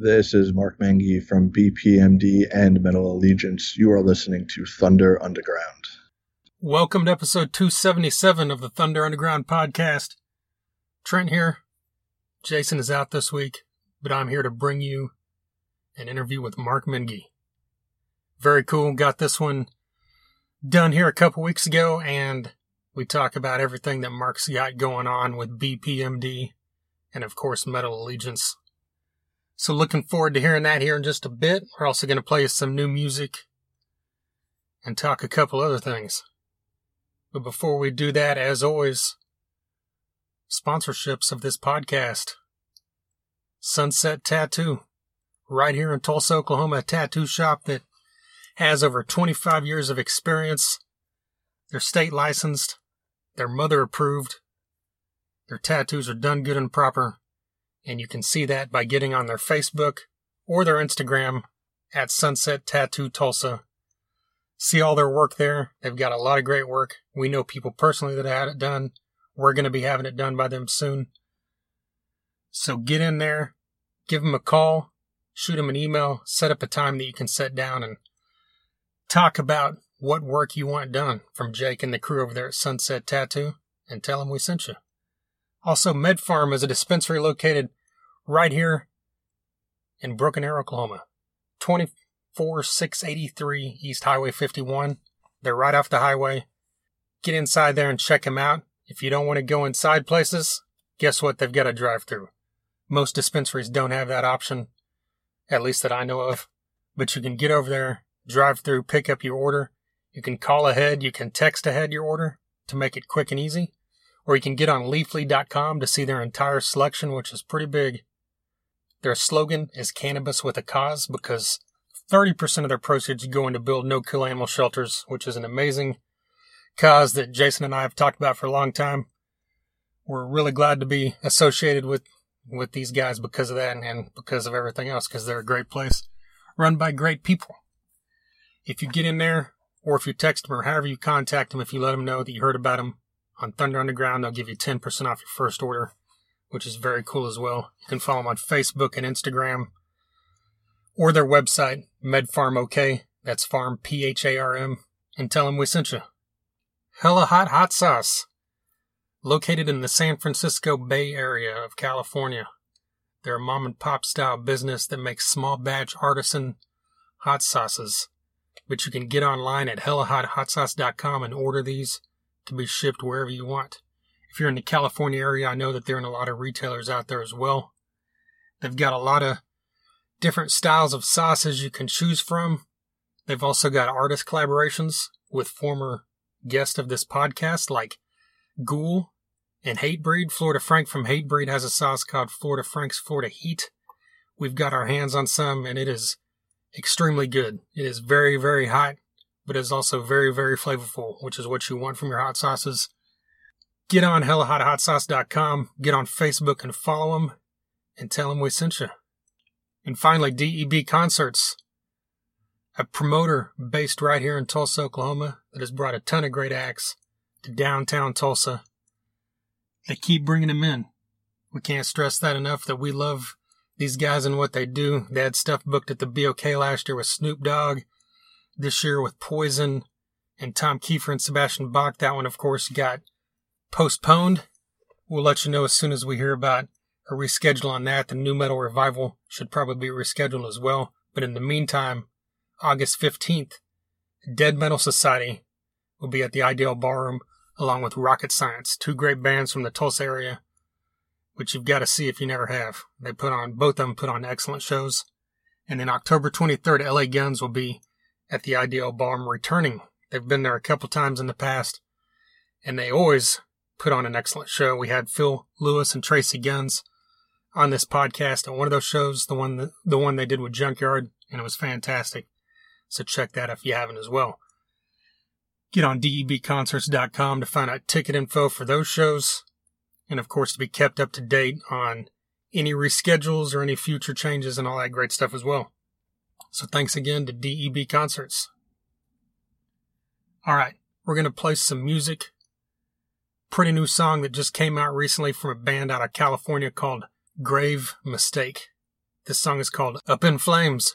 This is Mark Menghi from BPMD and Metal Allegiance. You are listening to Thunder Underground. Welcome to episode 277 of the Thunder Underground podcast. Trent here. Jason is out this week, but I'm here to bring you an interview with Mark Menghi. Very cool. Got this one done here a couple weeks ago, and we talk about everything that Mark's got going on with BPMD and, of course, Metal Allegiance. So looking forward to hearing that here in just a bit. We're also going to play some new music and talk a couple other things. But before we do that, as always, sponsorships of this podcast. Sunset Tattoo, right here in Tulsa, Oklahoma, a tattoo shop that has over 25 years of experience. They're state licensed, they're mother approved, their tattoos are done good and proper, and you can see that by getting on their Facebook or their Instagram at Sunset Tattoo Tulsa. See all their work there. They've got a lot of great work. We know people personally that had it done. We're going to be having it done by them soon. So get in there, give them a call, shoot them an email, set up a time that you can sit down and talk about what work you want done from Jake and the crew over there at Sunset Tattoo and tell them we sent you. Also, MedPharm is a dispensary located right here in Broken Arrow, Oklahoma. 24683 East Highway 51. They're right off the highway. Get inside there and check them out. If you don't want to go inside places, guess what? They've got a drive through. Most dispensaries don't have that option, at least that I know of. But you can get over there, drive through, pick up your order. You can call ahead, you can text ahead your order to make it quick and easy. Or you can get on leafly.com to see their entire selection, which is pretty big. Their slogan is cannabis with a cause because 30% of their proceeds go into build no kill animal shelters, which is an amazing cause that Jason and I have talked about for a long time. We're really glad to be associated with, with these guys because of that and because of everything else, because they're a great place run by great people. If you get in there, or if you text them, or however you contact them, if you let them know that you heard about them on Thunder Underground, they'll give you 10% off your first order which is very cool as well. You can follow them on Facebook and Instagram or their website, MedPharm OK. That's Farm P H A R M, and tell them we sent you. Hella Hot Hot Sauce, located in the San Francisco Bay Area of California. They're a mom and pop style business that makes small batch artisan hot sauces, but you can get online at hellahotsauce.com and order these to be shipped wherever you want. If you're in the California area, I know that they're in a lot of retailers out there as well. They've got a lot of different styles of sauces you can choose from. They've also got artist collaborations with former guests of this podcast like Ghoul and Hatebreed. Florida Frank from Hatebreed has a sauce called Florida Frank's Florida Heat. We've got our hands on some and it is extremely good. It is very, very hot, but it's also very, very flavorful, which is what you want from your hot sauces get on hellahotsauce.com, get on Facebook and follow them, and tell them we sent you. And finally, DEB Concerts, a promoter based right here in Tulsa, Oklahoma, that has brought a ton of great acts to downtown Tulsa. They keep bringing them in. We can't stress that enough that we love these guys and what they do. They had stuff booked at the BOK last year with Snoop Dogg, this year with Poison and Tom Keifer and Sebastian Bach. That one, of course, got postponed. We'll let you know as soon as we hear about a reschedule on that. The New Metal Revival should probably be rescheduled as well. But in the meantime, August 15th, Dead Metal Society will be at the IDL Ballroom along with Rocket Science, two great bands from the Tulsa area, which you've got to see if you never have. They put on, both of them put on excellent shows. And then October 23rd, LA Guns will be at the IDL Ballroom returning. They've been there a couple times in the past, and they always put on an excellent show. We had Phil Lewis and Tracii Guns on this podcast on one of those shows, the one that, the one they did with Junkyard, and it was fantastic. So check that if you haven't as well. Get on debconcerts.com to find out ticket info for those shows, and of course to be kept up to date on any reschedules or any future changes and all that great stuff as well. So thanks again to DEB Concerts. All right, we're going to play some music pretty new song that just came out recently from a band out of California called Grave Mistake. This song is called Up in Flames.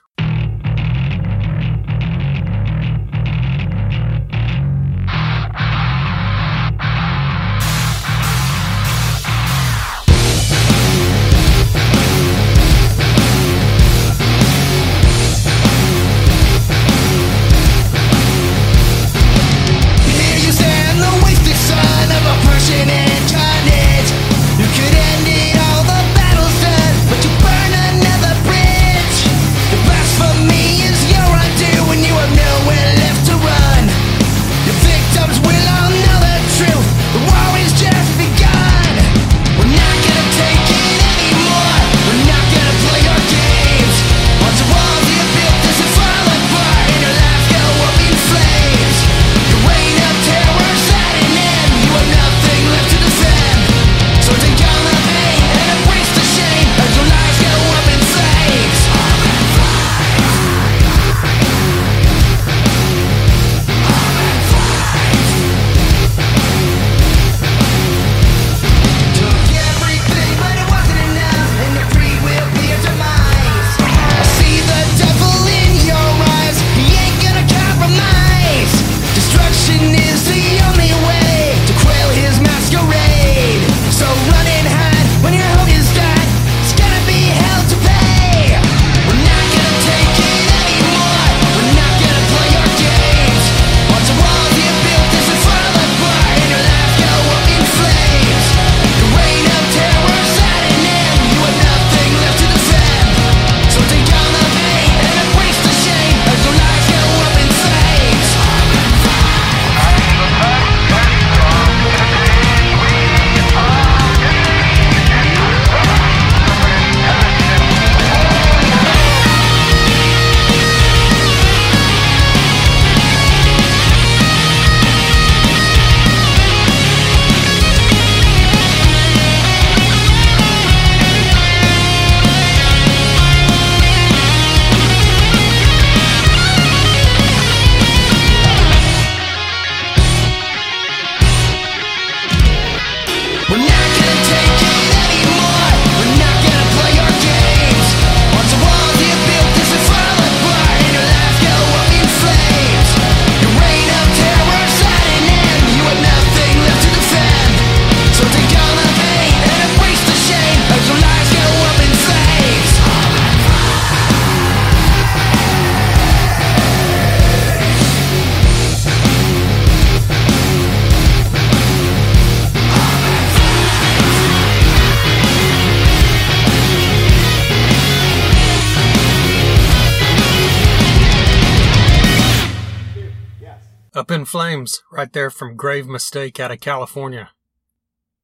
Right there from Grave Mistake out of California.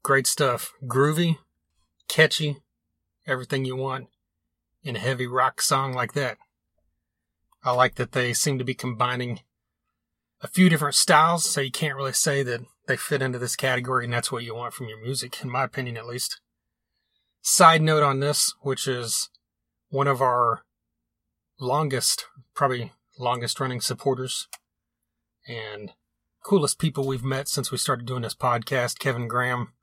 Great stuff. Groovy, catchy, everything you want in a heavy rock song like that. I like that they seem to be combining a few different styles, so you can't really say that they fit into this category and that's what you want from your music, in my opinion at least. Side note on this, which is one of our longest, probably longest running supporters and coolest people we've met since we started doing this podcast, Kevin Graham,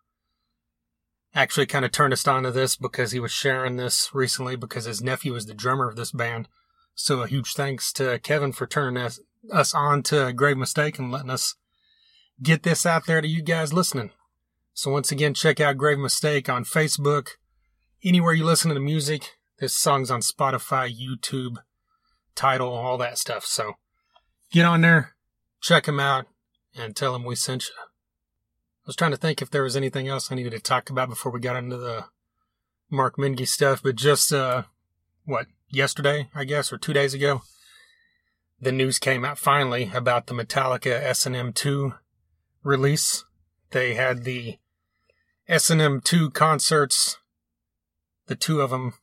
actually kind of turned us on to this because he was sharing this recently because his nephew is the drummer of this band. So a huge thanks to Kevin for turning us, us on to a Grave Mistake and letting us get this out there to you guys listening. So once again, check out Grave Mistake on Facebook, anywhere you listen to the music. This song's on Spotify, YouTube, Tidal, all that stuff. So get on there, check him out, and tell him we sent you. I was trying to think if there was anything else I needed to talk about before we got into the Mark Menghi stuff, but just, uh, what, yesterday, I guess, or two days ago, the news came out finally about the Metallica S&M 2 release. They had the S&M 2 concerts, the two of them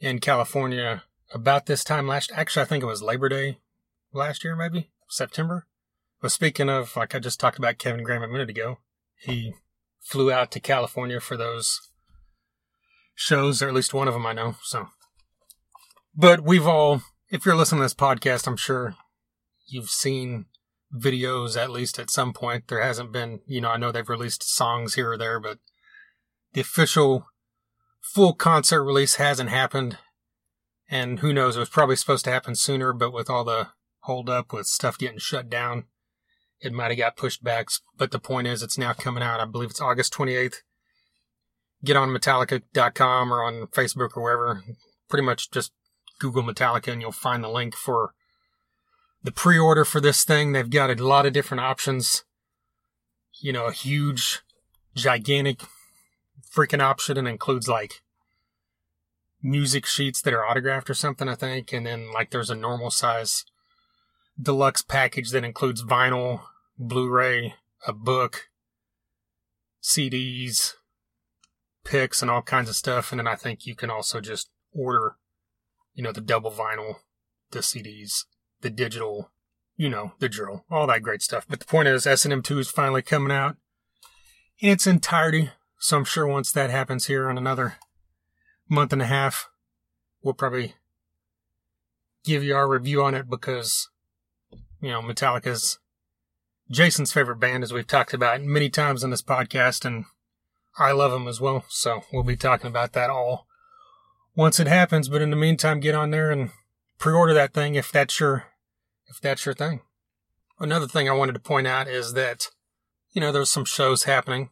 in California about this time last, actually, I think it was Labor Day last year, maybe September. But speaking of, like I just talked about Kevin Graham a minute ago, he flew out to California for those shows, or at least one of them I know. So, but we've all, if you're listening to this podcast, I'm sure you've seen videos at least at some point. There hasn't been, you know, I know they've released songs here or there, but the official full concert release hasn't happened. And who knows, it was probably supposed to happen sooner, but with all the hold up with stuff getting shut down, it might have got pushed back. But the point is, it's now coming out. I believe it's August 28th. Get on Metallica.com or on Facebook or wherever. Pretty much just Google Metallica and you'll find the link for the pre order for this thing. They've got a lot of different options. You know, a huge, gigantic freaking option and includes like music sheets that are autographed or something, I think. And then like there's a normal size deluxe package that includes vinyl, Blu-ray, a book, CDs, picks, and all kinds of stuff. And then I think you can also just order, you know, the double vinyl, the CDs, the digital, you know, the drill, all that great stuff. But the point is, S&M 2 is finally coming out in its entirety. So I'm sure once that happens here in another month and a half, we'll probably give you our review on it because, you know, Metallica's Jason's favorite band, as we've talked about many times on this podcast, and I love them as well. So we'll be talking about that all once it happens. But in the meantime, get on there and pre-order that thing if that's your if that's your thing. Another thing I wanted to point out is that you know there's some shows happening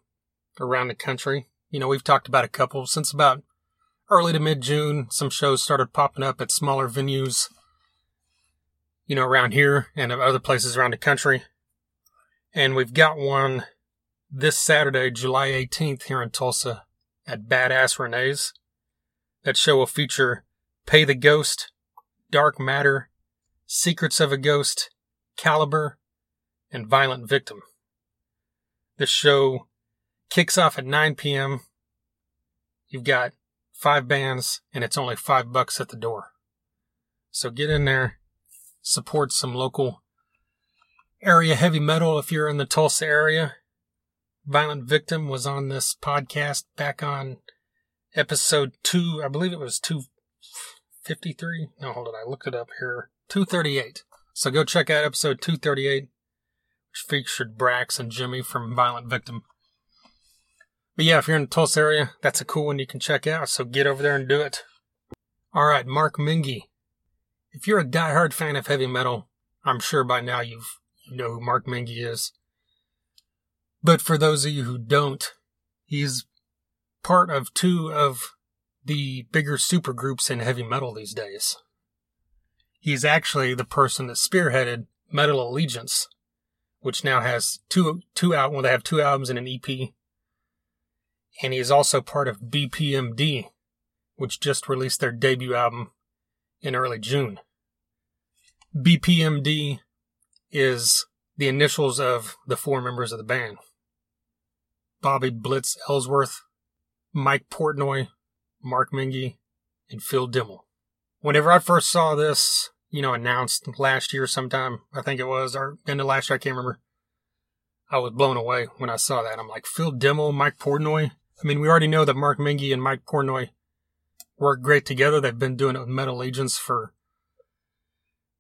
around the country. You know we've talked about a couple since about early to mid June. Some shows started popping up at smaller venues. You know around here and other places around the country. And we've got one this Saturday, July 18th, here in Tulsa at Badass Renee's. That show will feature Pay the Ghost, Dark Matter, Secrets of a Ghost, Caliber, and Violent Victim. The show kicks off at 9 p.m. You've got five bands, and it's only five bucks at the door. So get in there, support some local area heavy metal if you're in the Tulsa area. Violent Victim was on this podcast back on episode two, I believe it was 253. No, hold on, I looked it up here. 238. So go check out episode 238, which featured Brax and Jimmy from Violent Victim. But yeah, if you're in the Tulsa area, that's a cool one you can check out, so get over there and do it. Alright, Mark Menghi. If you're a diehard fan of heavy metal, I'm sure by now you've you know who Mark Menghi is. But for those of you who don't, he's part of two of the bigger supergroups in heavy metal these days. He's actually the person that spearheaded Metal Allegiance, which now has two two out well they have two albums and an EP. And he is also part of BPMD, which just released their debut album in early June. BPMD is the initials of the four members of the band Bobby Blitz Ellsworth, Mike Portnoy, Mark Menghi, and Phil Demmel. Whenever I first saw this, you know, announced last year sometime, I think it was, or end of last year, I can't remember. I was blown away when I saw that. I'm like, Phil Demmel, Mike Portnoy. I mean, we already know that Mark Menghi and Mike Portnoy work great together. They've been doing it with Metal Allegiance for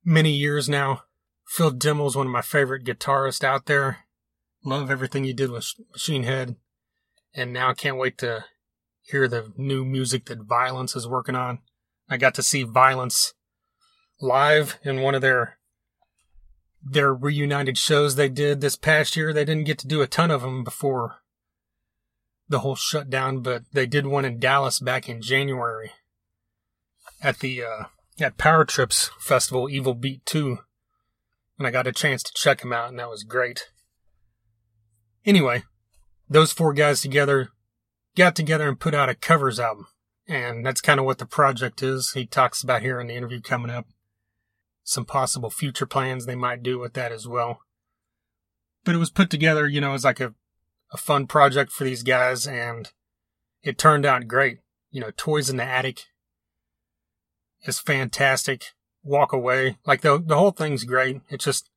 many years now. Phil Demmel's one of my favorite guitarists out there. Love everything he did with Machine Head. And now can't wait to hear the new music that Violence is working on. I got to see Violence live in one of their their reunited shows they did this past year. They didn't get to do a ton of them before the whole shutdown, but they did one in Dallas back in January at the uh, at Power Trips Festival, Evil Beat Two and I got a chance to check him out, and that was great. Anyway, those four guys together got together and put out a covers album, and that's kind of what the project is. He talks about here in the interview coming up some possible future plans they might do with that as well. But it was put together, you know, as like a, a fun project for these guys, and it turned out great. You know, Toys in the Attic is fantastic walk away. Like the the whole thing's great. It's just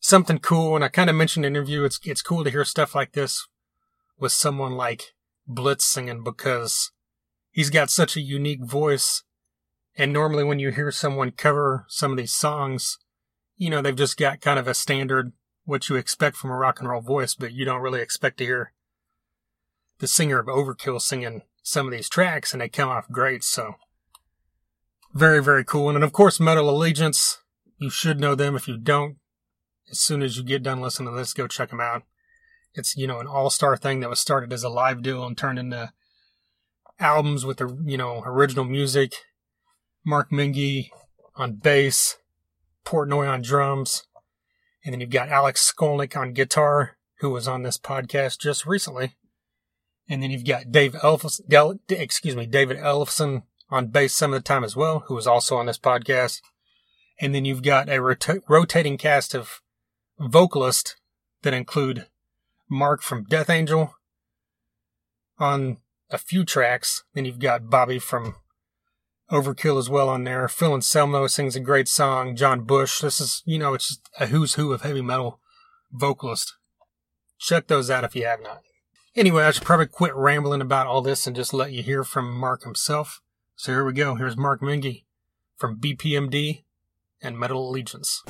something cool. And I kind of mentioned in the interview, it's it's cool to hear stuff like this with someone like Blitz singing because he's got such a unique voice. And normally when you hear someone cover some of these songs, you know, they've just got kind of a standard what you expect from a rock and roll voice, but you don't really expect to hear the singer of Overkill singing some of these tracks and they come off great. So Very, very cool. And then, of course, Metal Allegiance, you should know them. If you don't, as soon as you get done listening to this, go check them out. It's, you know, an all-star thing that was started as a live deal and turned into albums with the, you know, original music. Mark Menghi on bass, Portnoy on drums, and then you've got Alex Skolnick on guitar, who was on this podcast just recently. And then you've got Dave Ellefson, excuse me, David Ellefson on bass some of the time as well, who was also on this podcast. And then you've got a rota- rotating cast of vocalists that include Mark from Death Angel on a few tracks. Then you've got Bobby from Overkill as well on there. Phil Anselmo sings a great song. John Bush. This is, you know, it's a who's who of heavy metal vocalist. Check those out if you have not. Anyway, I should probably quit rambling about all this and just let you hear from Mark himself. So here we go. Here's Mark Menghi from BPMD and Metal Allegiance.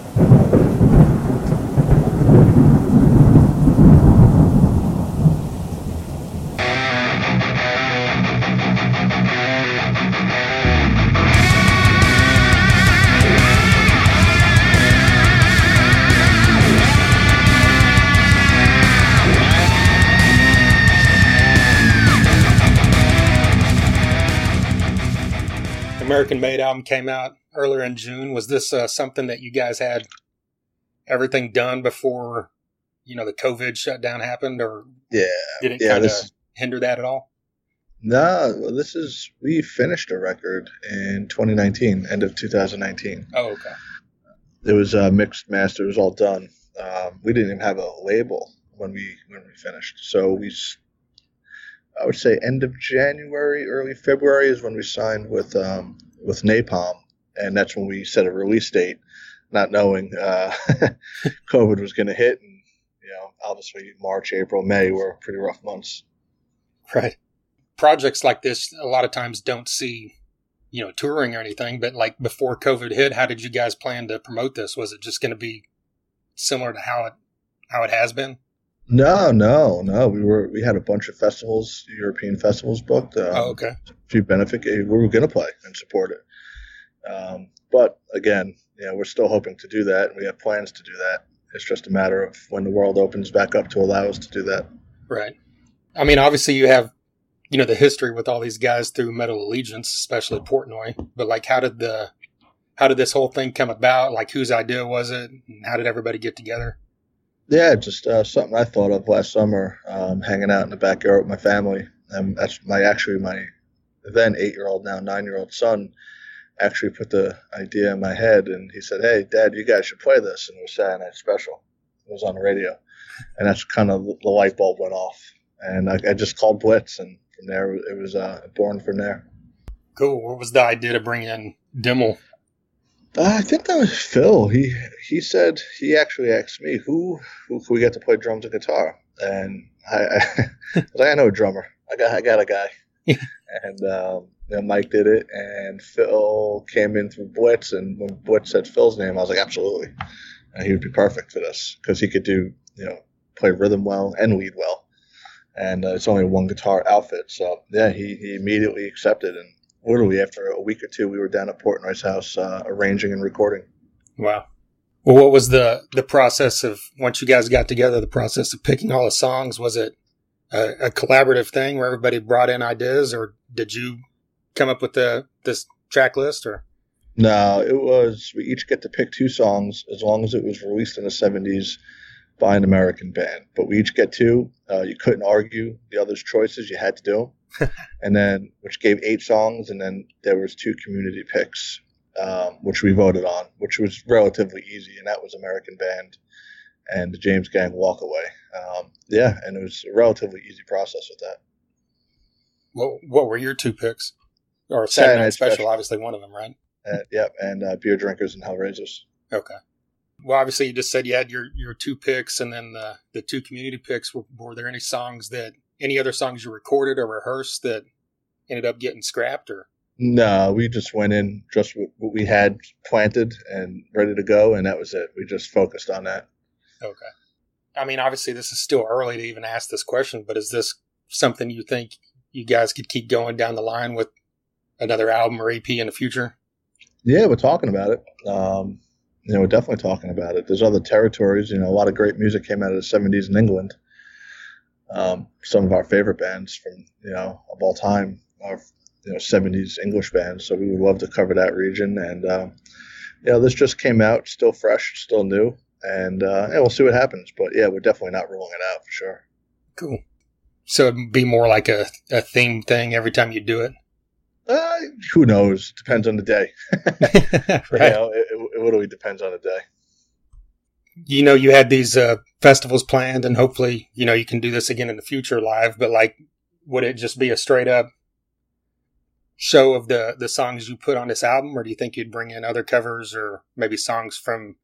American Made album came out earlier in June. Was this uh, something that you guys had everything done before, you know, the COVID shutdown happened, or Yeah. did it Yeah, kind of this- hinder that at all? No, well, this is we finished a record in 2019, end of 2019. Oh, okay. It was uh, mixed master. It was all done. Um, we didn't even have a label when we when we finished. So we, I would say, end of January, early February is when we signed with um, with Napalm, and that's when we set a release date, not knowing uh, COVID was going to hit. And you know, obviously, March, April, May were pretty rough months. Right. Projects like this a lot of times don't see, you know, touring or anything, but like before COVID hit, how did you guys plan to promote this? Was it just going to be similar to how it how it has been? No, no, no. We were we had a bunch of festivals, European festivals booked. Um, oh, okay. a few benefit. We were going to play and support it. Um, but again, you know, we're still hoping to do that, and we have plans to do that. It's just a matter of when the world opens back up to allow us to do that. Right. I mean, obviously you have, you know, the history with all these guys through Metal Allegiance, especially Portnoy. But like, how did the, how did this whole thing come about? Like, whose idea was it? And how did everybody get together? Yeah, just uh, something I thought of last summer, um, hanging out in the backyard with my family. And that's my actually my then eight year old, now nine year old son actually put the idea in my head, and he said, "Hey, Dad, you guys should play this." And it was Saturday Night Special. It was on the radio, and that's kind of the light bulb went off. And I, I just called Blitz, and from there it was uh, born from there. Cool. What was the idea to bring in Demmel? Uh, I think that was Phil. He he said he actually asked me who who could we get to play drums and guitar, and I, I, I like I know a drummer. I got I got a guy, Yeah. and um, Mike did it, and Phil came in through Blitz, and when Blitz said Phil's name, I was like absolutely, and he would be perfect for this because he could do you know play rhythm well and lead well, and uh, it's only one guitar outfit, so yeah, he he immediately accepted and literally after a week or two, we were down at Portnoy's house uh, arranging and recording. Wow. Well, what was the the process of once you guys got together? The process of picking all the songs was it a, a collaborative thing where everybody brought in ideas, or did you come up with the this track list? Or No, it was we each get to pick two songs as long as it was released in the '70s by an American band. But we each get two. Uh, you couldn't argue the other's choices; you had to do. and then, which gave eight songs, and then there was two community picks, um, which we voted on, which was relatively easy, and that was American band and the James Gang Walk Away. Um, yeah, and it was a relatively easy process with that. what what were your two picks? Or Saturday Night Special, Special. obviously one of them, right? Uh, yep, and uh, beer drinkers and Hellraisers. Okay. Well, obviously, you just said you had your, your two picks and then the, the two community picks. Were, were there any songs that, any other songs you recorded or rehearsed that ended up getting scrapped or? No, we just went in just what what we had planted and ready to go, and that was it. We just focused on that. Okay. I mean, obviously, this is still early to even ask this question, but is this something you think you guys could keep going down the line with another album or EP in the future? Yeah, we're talking about it. Um, you know, we're definitely talking about it. There's other territories. You know, a lot of great music came out of the '70s in England. Um, some of our favorite bands from you know of all time are you know '70s English bands. So we would love to cover that region. And uh, you know, this just came out, still fresh, still new, and uh, yeah, we'll see what happens. But yeah, we're definitely not ruling it out for sure. Cool. So it'd be more like a, a theme thing every time you do it. Uh, who knows? Depends on the day. right. You know, it, it, it literally depends on the day. You know you had these uh, festivals planned and hopefully you know you can do this again in the future live but like would it just be a straight up show of the the songs you put on this album or do you think you'd bring in other covers or maybe songs from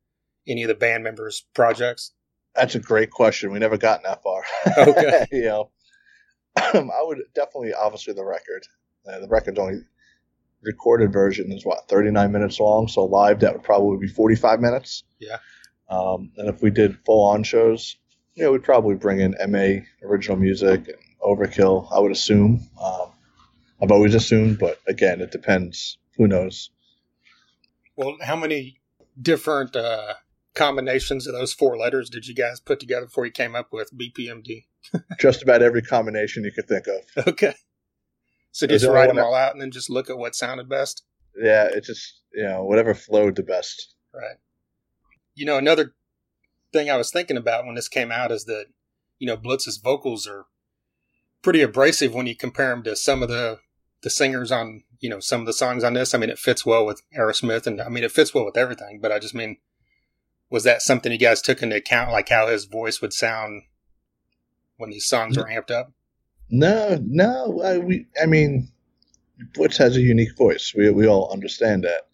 any of the band members projects That's a great question. We never gotten that far. Okay. you know, I would definitely, obviously, the record. Uh, the record's only recorded version is what 39 minutes long. So live, that would probably be 45 minutes. Yeah. Um, and if we did full on shows, you know, we'd probably bring in MA original music and Overkill. I would assume. Um, I've always assumed, but again, it depends. Who knows? well how many different uh combinations of those four letters did you guys put together before you came up with bpmd Just about every combination you could think of. okay so just write them all out and then just look at what sounded best Yeah, it just you know whatever flowed the best. Right. You know, another thing I was thinking about when this came out is that, you know, Blitz's vocals are pretty abrasive when you compare them to some of the the singers on, you know, some of the songs on this. I mean, it fits well with Aerosmith and I mean, it fits well with everything, but I just mean, was that something you guys took into account, like how his voice would sound when these songs are amped up? No, no. I, we, I mean, Blitz has a unique voice. We we all understand that,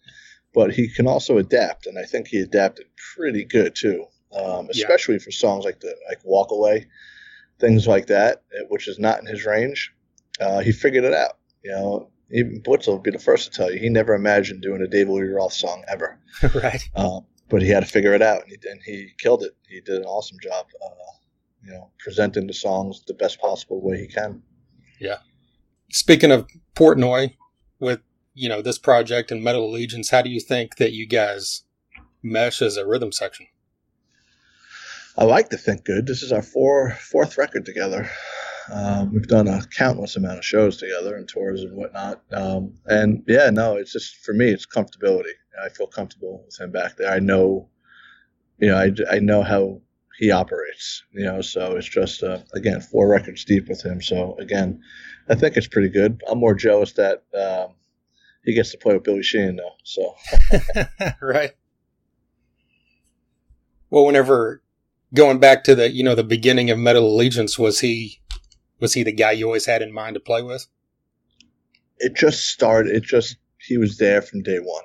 but he can also adapt, and I think he adapted pretty good too. Um, Yeah. especially for songs like the like Walk Away, things like that, eh, which is not in his range. Uh, he figured it out. You know, even Blitz will be the first to tell you he never imagined doing a David Lee Roth song ever. right. Um, but he had to figure it out, and he, and he killed it. He did an awesome job, uh, you know, presenting the songs the best possible way he can. Yeah. Speaking of Portnoy, with, you know, this project and Metal Allegiance, how do you think that you guys mesh as a rhythm section? I like to think good. This is our four, fourth record together. Um, we've done a countless amount of shows together and tours and whatnot. Um, and yeah, no, it's just for me, it's comfortability. I feel comfortable with him back there. I know, you know, I, I know how he operates. You know, so it's just uh, again four records deep with him. So again, I think it's pretty good. I'm more jealous that um, he gets to play with Billy Sheehan though. So right. Well, whenever going back to the you know the beginning of Metal Allegiance, was he was he the guy you always had in mind to play with? it just started. It just he was there from day one.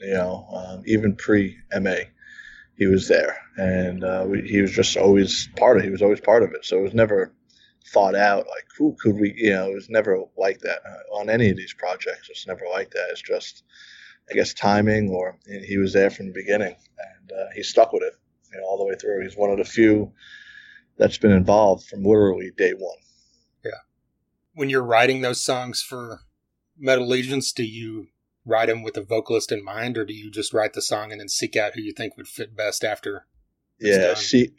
You know, um, even pre MA, he was there, and uh, we, he was just always part of. He was always part of it. So it was never thought out like who could we? You know, it was never like that uh, on any of these projects. It's never like that. It's just, I guess, timing, or he was there from the beginning, and uh, he stuck with it. You know, all the way through. He's one of the few that's been involved from literally day one. Yeah. When you're writing those songs for Metal Allegiance, do you write them with a vocalist in mind, or do you just write the song and then seek out who you think would fit best after? Yeah see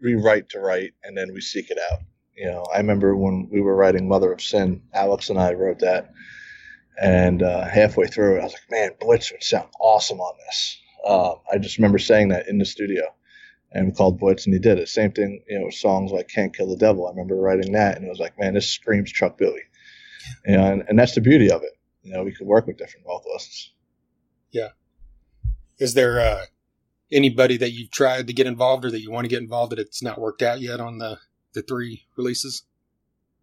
we write to write and then we seek it out you know i remember when we were writing mother of sin alex and i wrote that and uh, halfway through it i was like man blitz would sound awesome on this. Um, i just remember saying that in the studio and we called blitz and he did it. Same thing you know songs like can't kill the devil. I remember writing that and it was like man this screams chuck billy. You know, and, and that's the beauty of it. You know we could work with different vocalists. Yeah. Is there uh, anybody that you've tried to get involved or that you want to get involved that it's not worked out yet on the the three releases?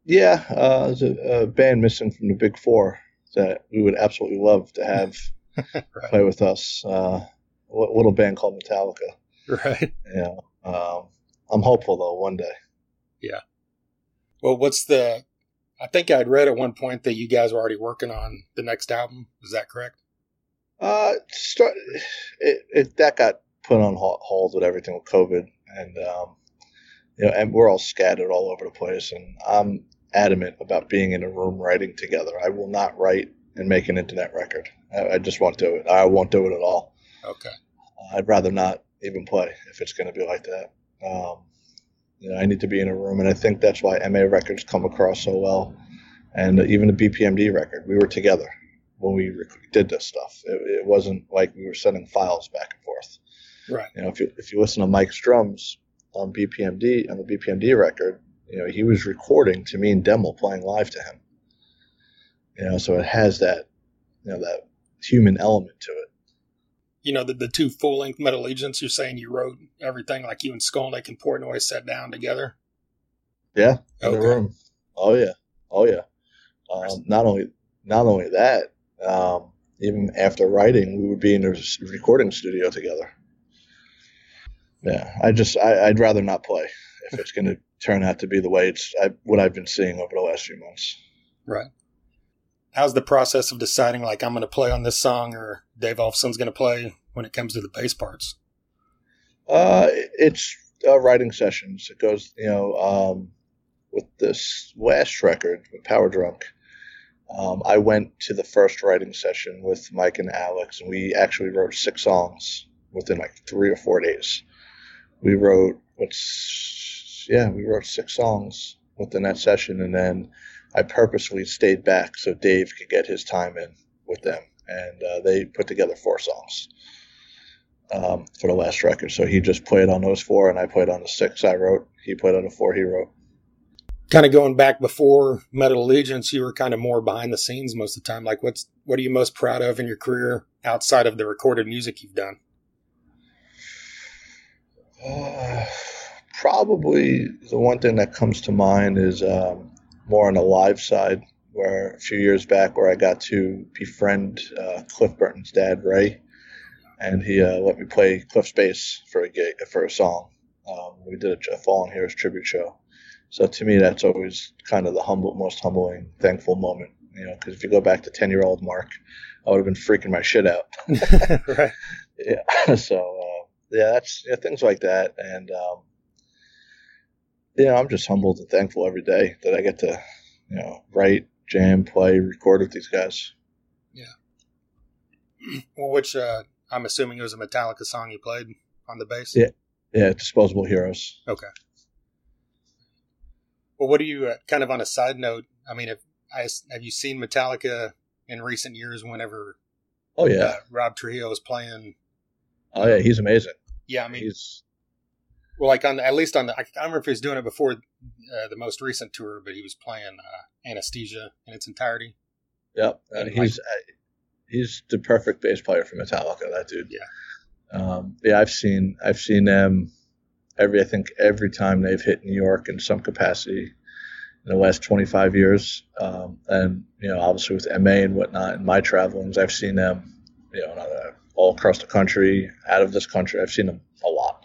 Yeah, uh, there's a, a band missing from the Big Four that we would absolutely love to have Right. play with us. Uh, a little band called Metallica. Right. Yeah, um, I'm hopeful though one day. Yeah. Well, what's the? I think I'd read at one point that you guys were already working on the next album. Is that correct? Uh, start, it, it that got put on hold with everything with COVID, and um, you know, and we're all scattered all over the place. And I'm adamant about being in a room writing together. I will not write and make an internet record. I, I just won't do it. I won't do it at all. Okay. I'd rather not even play if it's going to be like that. Um, you know, I need to be in a room, and I think that's why MA records come across so well, and even the BPMD record. We were together when we rec- did this stuff. It, it wasn't like we were sending files back and forth. Right. You know, if you if you listen to Mike's drums on BPMD on the BPMD record, you know, he was recording to me and Demmel playing live to him. You know, so it has that, you know, that human element to it. You know, the, the two full length Metal Legions, you're saying you wrote everything like you and Skolnick and Portnoy sat down together? Yeah, in the room. Oh yeah, oh yeah. Um, not only not only that, um, even after writing, we would be in a recording studio together. Yeah, I just I, I'd rather not play if it's going to turn out to be the way it's I, what I've been seeing over the last few months. Right. How's the process of deciding, like, I'm going to play on this song or Dave Ellefson's going to play when it comes to the bass parts? Uh, it's uh, writing sessions. It goes, you know, um, with this last record, with Power Drunk. Um, I went to the first writing session with Mike and Alex, and we actually wrote six songs within like three or four days. We wrote what's yeah, we wrote six songs within that session, and then I purposely stayed back so Dave could get his time in with them, and uh, they put together four songs um, for the last record. So he just played on those four, and I played on the six I wrote. He played on the four he wrote. Kind of going back before Metal Allegiance, you were kind of more behind the scenes most of the time. Like, what's what are you most proud of in your career outside of the recorded music you've done? Uh, probably the one thing that comes to mind is um, more on the live side, where a few years back, where I got to befriend uh, Cliff Burton's dad, Ray, and he uh, let me play Cliff's bass for a gig for a song. Um, we did a, a Fallen Heroes tribute show. So to me, that's always kind of the humble, most humbling, thankful moment. You know, because if you go back to ten-year-old Mark, I would have been freaking my shit out. right. yeah so yeah that's yeah, things like that and um, yeah i'm just humbled and thankful every day that i get to you know write jam play record with these guys Yeah. Well, which uh, I'm assuming it was a Metallica song you played on the bass. Yeah. yeah disposable heroes Okay. Well, what do you uh, kind of on a side note? I mean, have, I, have you seen Metallica in recent years? Whenever oh yeah uh, Rob Trujillo was playing, oh yeah he's amazing yeah, I mean, he's well, like on the, at least on the, I don't remember if he was doing it before uh, the most recent tour, but he was playing uh, Anesthesia in its entirety. yep and And he's uh, he's the perfect bass player for metallica that dude Yeah. um, yeah i've seen i've seen them every i think every time they've hit new york in some capacity in the last 25 years. Um, and, you know, obviously with MA and whatnot and my travelings, I've seen them, you know, all across the country, out of this country. I've seen them a lot.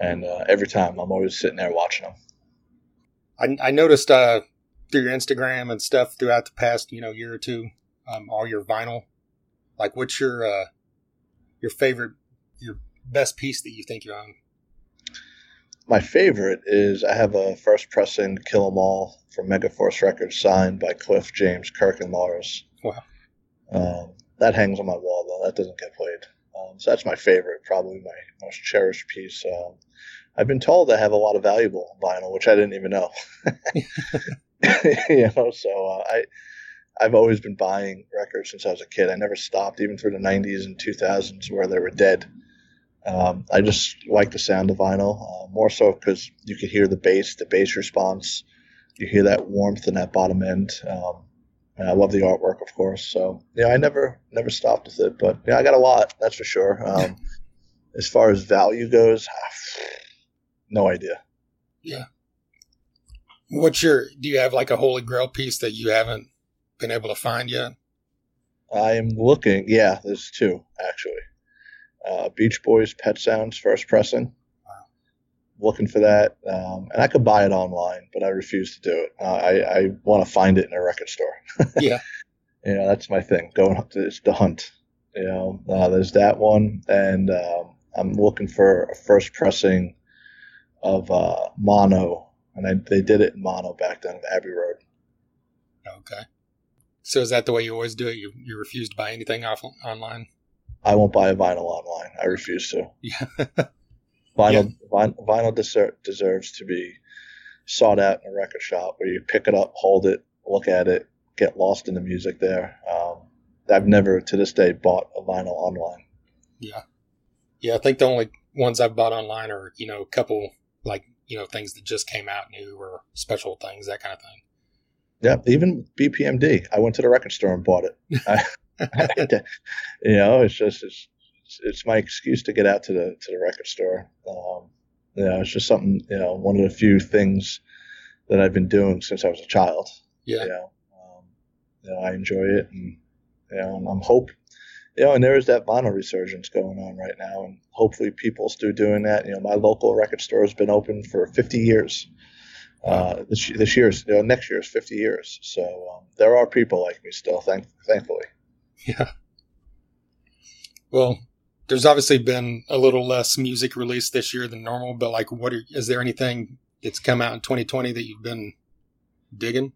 And uh, every time I'm always sitting there watching them. I, I noticed uh, through your Instagram and stuff throughout the past, you know, year or two, um, all your vinyl. Like, what's your uh, your favorite, your best piece that you think you own? My favorite is I have a first pressing Kill 'Em All from Megaforce Records signed by Cliff, James, Kirk, and Lars. Wow. Um, that hangs on my wall, though. That doesn't get played. Um, so that's my favorite, probably my most cherished piece. Um, I've been told I have a lot of valuable vinyl, which I didn't even know. you know, so uh, I, I've always been buying records since I was a kid. I never stopped, even through the '90s and 2000s where they were dead. Um, I just like the sound of vinyl uh, more so because you can hear the bass, the bass response. You hear that warmth in that bottom end. Um, and I love the artwork, of course. So yeah, I never never stopped with it, but yeah, I got a lot. That's for sure. Um, as far as value goes, no idea. Yeah. What's your? Do you have like a holy grail piece that you haven't been able to find yet? I am looking. Yeah, there's two actually. Uh, Beach Boys Pet Sounds first pressing. Looking for that, um, and I could buy it online, but I refuse to do it. Uh, I, I want to find it in a record store. Yeah. you know, that's my thing. Going to it's the hunt. You know, uh, there's that one, and um, I'm looking for a first pressing of uh, mono, and I, they did it in mono back then of Abbey Road. Okay. So is that the way you always do it? You you refuse to buy anything off online? I won't buy a vinyl online. I refuse to. Yeah. Vinyl vin- vinyl deser- deserves to be sought out in a record shop where you pick it up, hold it, look at it, get lost in the music there. Um, I've never to this day bought a vinyl online. Yeah. Yeah, I think the only ones I've bought online are, you know, a couple like, you know, things that just came out new or special things, that kind of thing. Yeah, even BPMD. I went to the record store and bought it. I, you know, it's just it's, it's my excuse to get out to the to the record store. Um, you know, it's just something. You know, one of the few things that I've been doing since I was a child. Yeah. You know, um, you know I enjoy it, and you know, I'm, I'm hope. You know, and there is that vinyl resurgence going on right now, and hopefully people still doing that. You know, my local record store has been open for 50 years. Uh, this this year's you know, next year's 50 years. So um, there are people like me still, thank, thankfully. Yeah. Well, there's obviously been a little less music released this year than normal, but like, what are, is there anything that's come out in 2020 that you've been digging?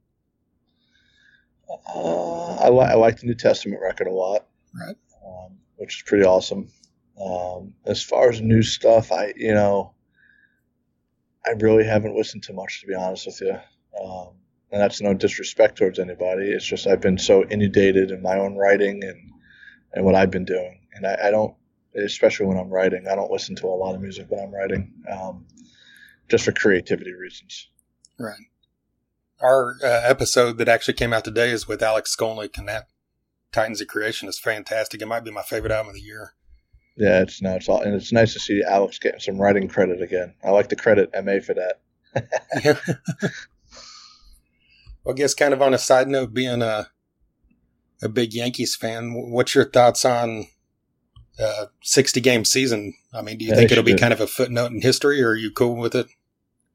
Uh, I, li- I like the New Testament record a lot, Right. um, which is pretty awesome. Um, as far as new stuff, I you know, I really haven't listened to much to be honest with you. Um, and that's no disrespect towards anybody. It's just I've been so inundated in my own writing and and what I've been doing, and I, I don't, especially when I'm writing, I don't listen to a lot of music when I'm writing, um, just for creativity reasons. Right. Our uh, episode that actually came out today is with Alex Skolnick, and that Titans of Creation is fantastic. It might be my favorite album of the year. Yeah, it's no, it's all, and it's nice to see Alex getting some writing credit again. I like to credit Ma for that. Yeah. well, I guess kind of on a side note, being a a big Yankees fan, what's your thoughts on uh, sixty game season? I mean, do you Yeah, think it'll be should- kind of a footnote in history, or are you cool with it?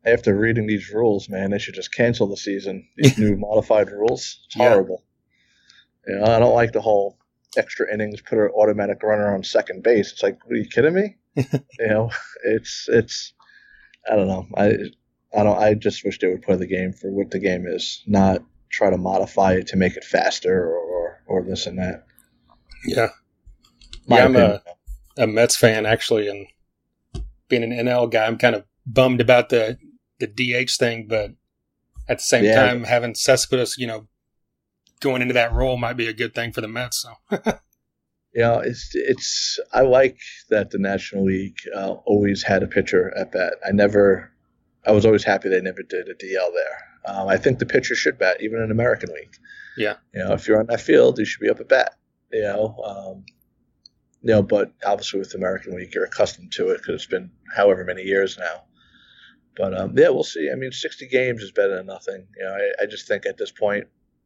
After reading these rules, man, they should just cancel the season. These new modified rules, it's Yeah. horrible. You know, I don't like the whole extra innings, put an automatic runner on second base. It's like, are you kidding me? you know, it's it's. I don't know. I I don't. I just wish they would play the game for what the game is, not try to modify it to make it faster or or, or this and that. Yeah, My yeah. I'm a, a Mets fan actually, and being an NL guy, I'm kind of bummed about the the DH thing, but at the same Yeah. time, having Cespedes, you know, going into that role might be a good thing for the Mets. So Yeah, it's it's. I like that the National League uh, always had a pitcher at bat. I never, I was always happy they never did a DL there. Um, I think the pitcher should bat even in American League. Yeah. You know, if you're on that field, you should be up at bat. You know, um, you know, but obviously with American League, you're accustomed to it because it's been however many years now. But um, yeah, we'll see. I mean, 60 games is better than nothing. You know, I, I just think at this point,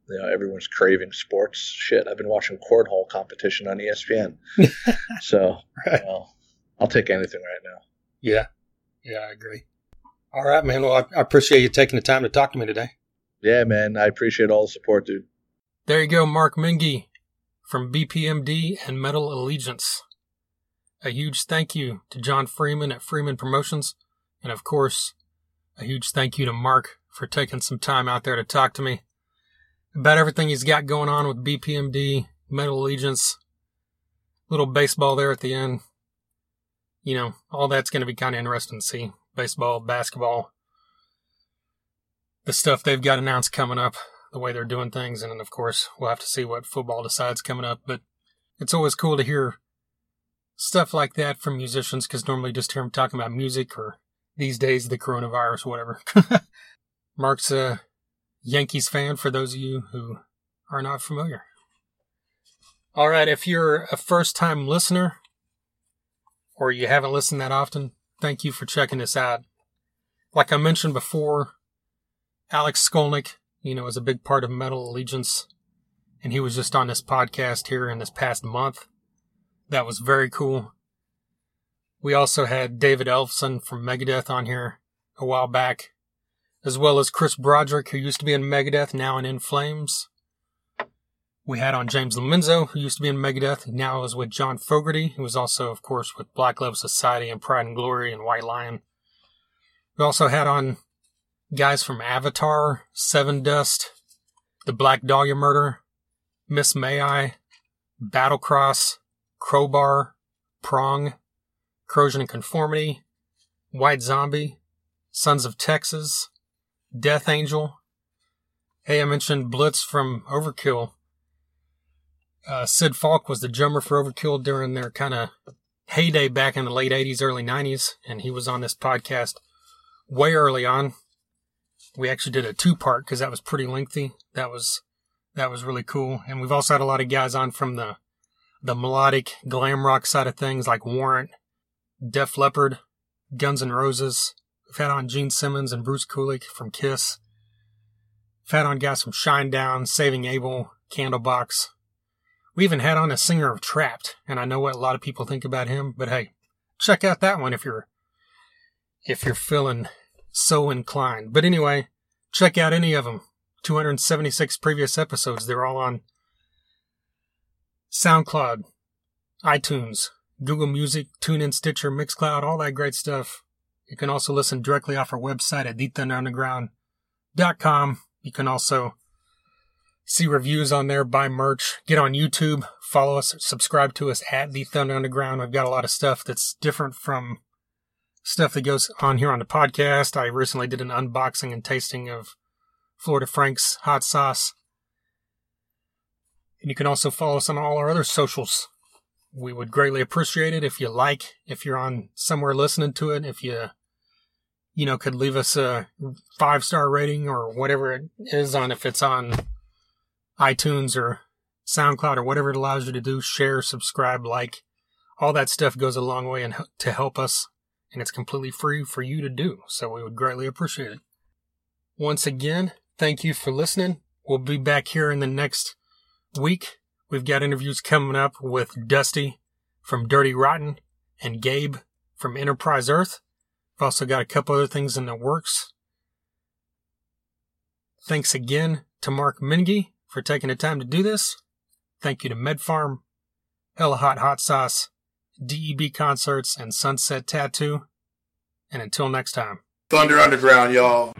you know, everyone's craving sports. Shit, I've been watching cornhole competition on ESPN. so, Right. you know, I'll take anything right now. yeah, yeah, I agree. All right, man. Well, I, I appreciate you taking the time to talk to me today. Yeah, man, I appreciate all the support, dude. There you go, Mark Menghi from BPMD and Metal Allegiance. A huge thank you to John Freeman at Freeman Promotions, and of course, a huge thank you to Mark for taking some time out there to talk to me about everything he's got going on with BPMD, Metal Allegiance, little baseball there at the end. You know, all that's going to be kind of interesting to see. Baseball, basketball, the stuff they've got announced coming up the way they're doing things. And then, of course, we'll have to see what football decides coming up. But it's always cool to hear stuff like that from musicians because normally just hear them talking about music or these days the coronavirus, whatever. Mark's a Yankees fan for those of you who are not familiar. All right, if you're a first time listener or you haven't listened that often, thank you for checking this out. Like I mentioned before, Alex Skolnick you know, is a big part of Metal Allegiance. And he was just on this podcast here in this past month. That was very cool. We also had David Ellefson from Megadeth on here a while back, as well as Chris Broderick, who used to be in Megadeth, now in In Flames. We had on James Lomenzo, who used to be in Megadeth, now is with John Fogerty, who was also, of course, with Black Label Society and Pride and Glory and White Lion. We also had on guys from Avatar, Sevendust, The Black Dahlia Murder, Miss May I, Battlecross, Crowbar, Prong, Corrosion and Conformity, White Zombie, Sons of Texas, Death Angel. Hey, I mentioned Blitz from Overkill. Uh, Sid Falck was the drummer for Overkill during their kind of heyday back in the late 80s, early 90s, and he was on this podcast way early on. We actually did a two part because that was pretty lengthy. That was that was really cool. And we've also had a lot of guys on from the the melodic glam rock side of things like Warrant, Def Leppard, Guns N' Roses. We've had on Gene Simmons and Bruce Kulick from Kiss. We've had on guys from Shinedown, Saving Abel, Candlebox. We even had on a singer of Trapt, and I know what a lot of people think about him, but hey, check out that one if you're if you're feeling so inclined. But anyway, check out any of them. 276 previous episodes. They're all on SoundCloud, iTunes, Google Music, TuneIn, Stitcher, Mixcloud, all that great stuff. You can also listen directly off our website at deepthunderunderground.com. You can also see reviews on there, buy merch, get on YouTube, follow us, subscribe to us at The Thunder Underground. We've got a lot of stuff that's different from stuff that goes on here on the podcast. I recently did an unboxing and tasting of Florida Frank's hot sauce. And you can also follow us on all our other socials. We would greatly appreciate it if you like, if you're on somewhere listening to it, if you, you know, could leave us a five star rating or whatever it is on, if it's on iTunes or SoundCloud or whatever it allows you to do, share, subscribe, like, all that stuff goes a long way and to help us and it's completely free for you to do. So we would greatly appreciate it. Once again, thank you for listening. We'll be back here in the next week. We've got interviews coming up with Dusty from Dirty Rotten and Gabe from Enterprise Earth. We've also got a couple other things in the works. Thanks again to Mark Menghi for taking the time to do this. Thank you to Med Pharm, Hella Hot Hot Sauce, DEB Concerts, and Sunset Tattoo. And until next time. Thunder Underground, y'all.